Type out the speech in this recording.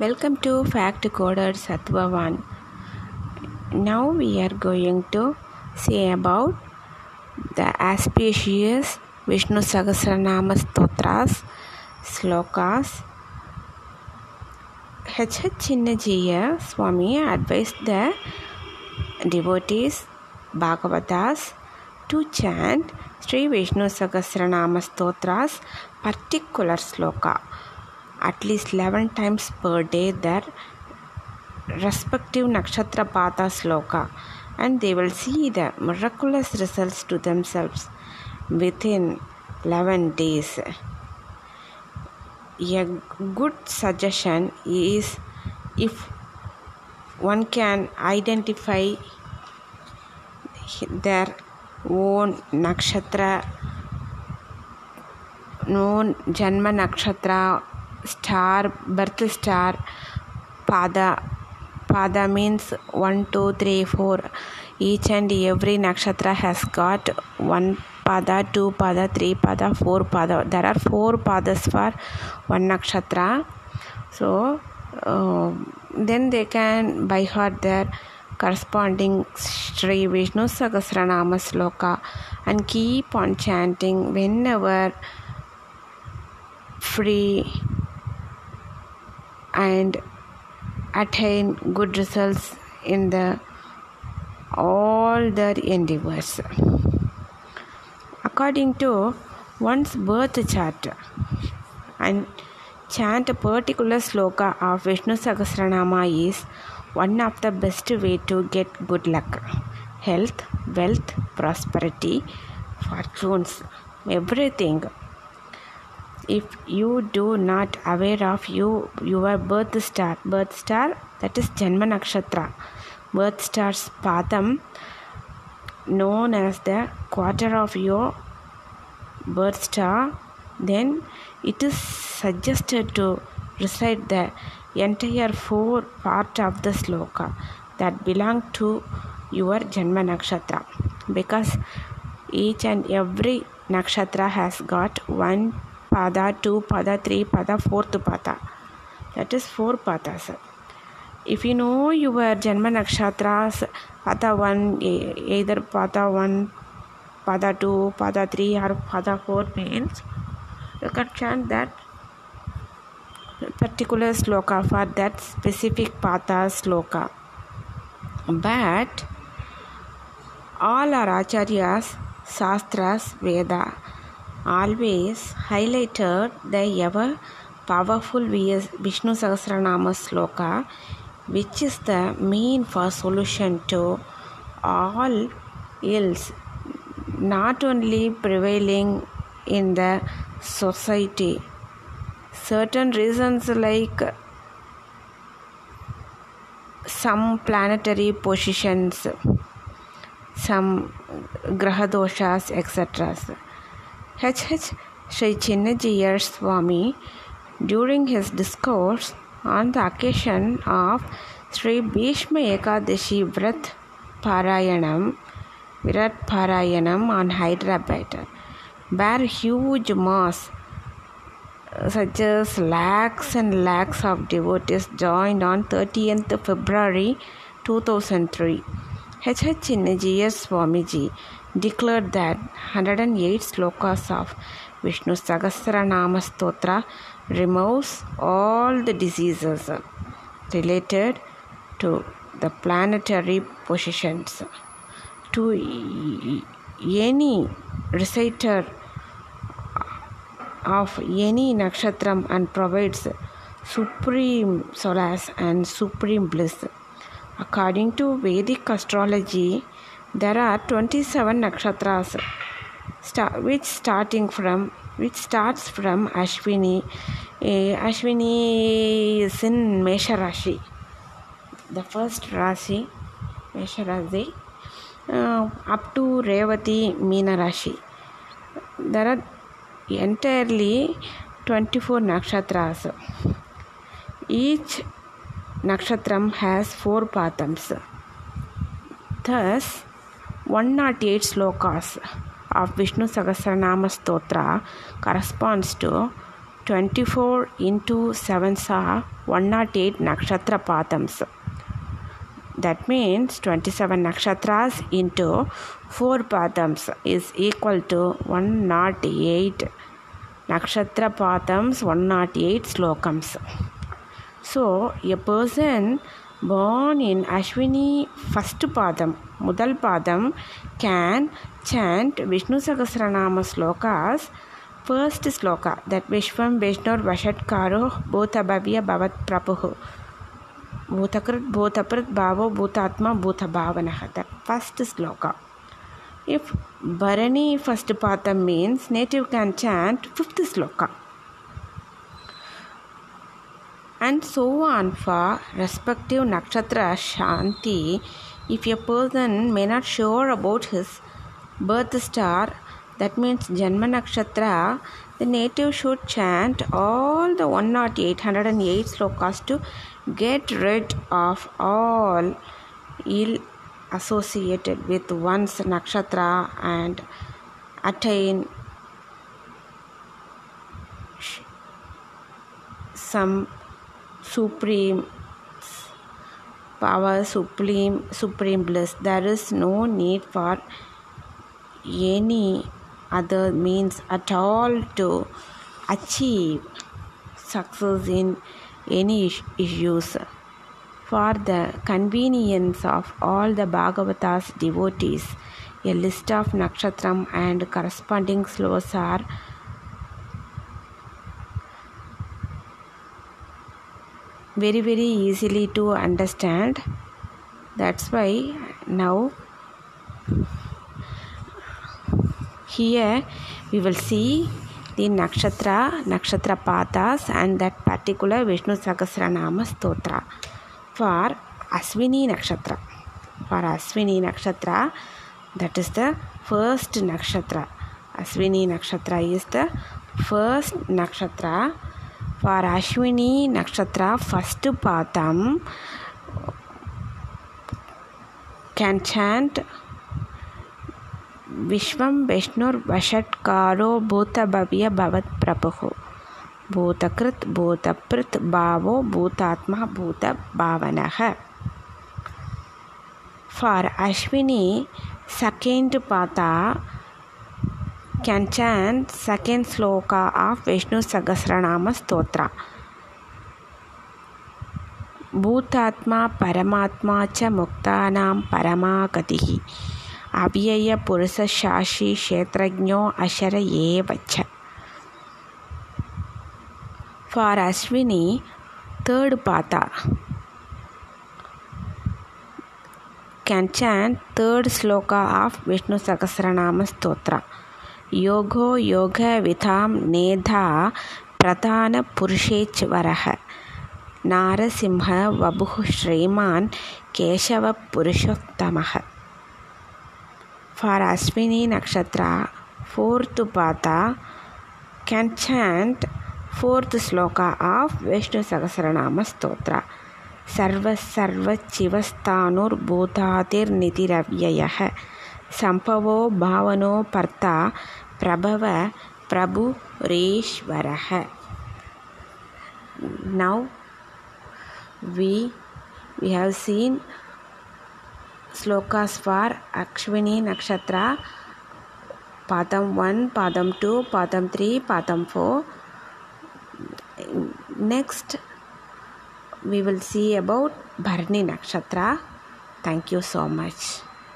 Welcome to Fact Coded Sattva 1. Now we are going to say about the auspicious Vishnu Sahasranama Stotras Slokas. H. H. Chinnajaya Swami advised the devotees Bhagavatas to chant Sri Vishnu Sahasranama Stotras particular sloka at least 11 times per day their respective nakshatra patha sloka. And they will see the miraculous results to themselves within 11 days. A good suggestion is if one can identify their own nakshatra known janma nakshatra star birth star pada pada mean one two three four each and every nakshatra has got one pada two pada three pada four pada there are four pada for one nakshatra so then they can by heart there corresponding Shri Vishnu Sahasranama shloka and keep on chanting whenever free and attain good results in the all their endeavors. According to one's birth chart and chant a particular sloka of Vishnu Sahasranama is one of the best way to get good luck. Health wealth prosperity fortunes everything if you do not aware of you your birth star birth star that is janma nakshatra. Birth star's padam known as the quarter of your birth star then it is suggested to recite the entire four part of the sloka that belong to your janma nakshatra. Because each and every nakshatra has got one three pada, fourth pada. That is four padas. If you know your Janma Nakshatras, pada 1, either pada 1, pada 2, pada 3 or pada 4 means, you can chant that particular sloka for that specific pada sloka. But all our acharyas, sastras, Veda, always highlighted the ever powerful Vishnu Sahasranama sloka, which is the mean for solution to all ills, not only prevailing in the society. Certain reasons like some planetary positions, some graha doshas, etc. H. H. Sri Chinna Jeeyar Swami, during his discourse on the occasion of Sri Bhishma Ekadashi Vrat Parayanam, Virat Parayanam on Hyderabad, where huge mass such as lakhs and lakhs of devotees joined on 30th February 2003. H. H. Chinna Jeeyar Swamiji declared that 108 slokas of Vishnu Sahasranama Stotra removes all the diseases related to the planetary positions. To any reciter of any nakshatram and provides supreme solace and supreme bliss. According to Vedic astrology, there are 27 nakshatras which starting from which starts from Ashwini. Uh, Ashwini is in Mesha Rashi. The first Rashi, Mesha Rashi, uh, up to Revati Meena Rashi. There are entirely 24 nakshatras. Each nakshatram has four patams. Thus, 108 slokas of Vishnu Sahasranama Stotra corresponds to 24 into 7 are 108 nakshatra padams. That means 27 nakshatras into 4 padams is equal to 108 nakshatra padams, 108 slokams. So, a person born in Ashwini first padam, Mudal padam, can chant Vishnu Sahasranama slokas first sloka that Vishwam Vishnur Vashatkaro Bhutabhavya Bhavat Prabhu Bhutakrit Bhutaprit Bhavo Bhutatma Bhutabhavanaha that first sloka. If Bharani first padam means native can chant fifth sloka. And so on for respective nakshatra shanti if a person may not sure about his birth star that means janma nakshatra the native should chant all the 108 slokas to get rid of all ill associated with one's nakshatra and attain some supreme power supreme supreme bliss. There is no need for any other means at all to achieve success in any issues. For the convenience of all the bhagavatas devotees a list of nakshatram and corresponding slokas are very very easily to understand. That's why now here we will see the nakshatra nakshatra pathas and that particular vishnu sahasranama stotra for aswini nakshatra. For aswini nakshatra that is the first nakshatra. Aswini nakshatra is the first nakshatra for Ashwini nakshatra first padam can chant విశ్వం విష్ణుర్వషట్కారో భూతభవ్య భవత్ ప్రభు భూతకృత్ భూతపృత్ భావో భూతాత్మ భూత భావన for Ashwini second pada can chant second sloka of Vishnu Sahasranama Stotra. भूतात्मा परमात्मा च मुक्तानां परमा अव्यय पुरुषशाशी क्षेत्रज्ञो अशर एव च For Ashwini, third pata can chant third sloka of Vishnu Sahasranama Stotra. योगो योगविधां नेधा प्रधानपुरुषेच्छ्वरः। नारसिंहवभुः श्रीमान् केशवपुरुषोत्तमः। For Ashwini nakshatra fourth pada chant fourth shloka of Vishnu Sahasranama Stotra सर्वचिवस्थानुर्भूतातिर्नितिरव्ययः सम्भवो भावनो भर्ता प्रभव प्रभु रेश्वर now we we have seen shlokas for Ashwini nakshatra padam one padam two padam three padam four next we will see about Bharani nakshatra thank you so much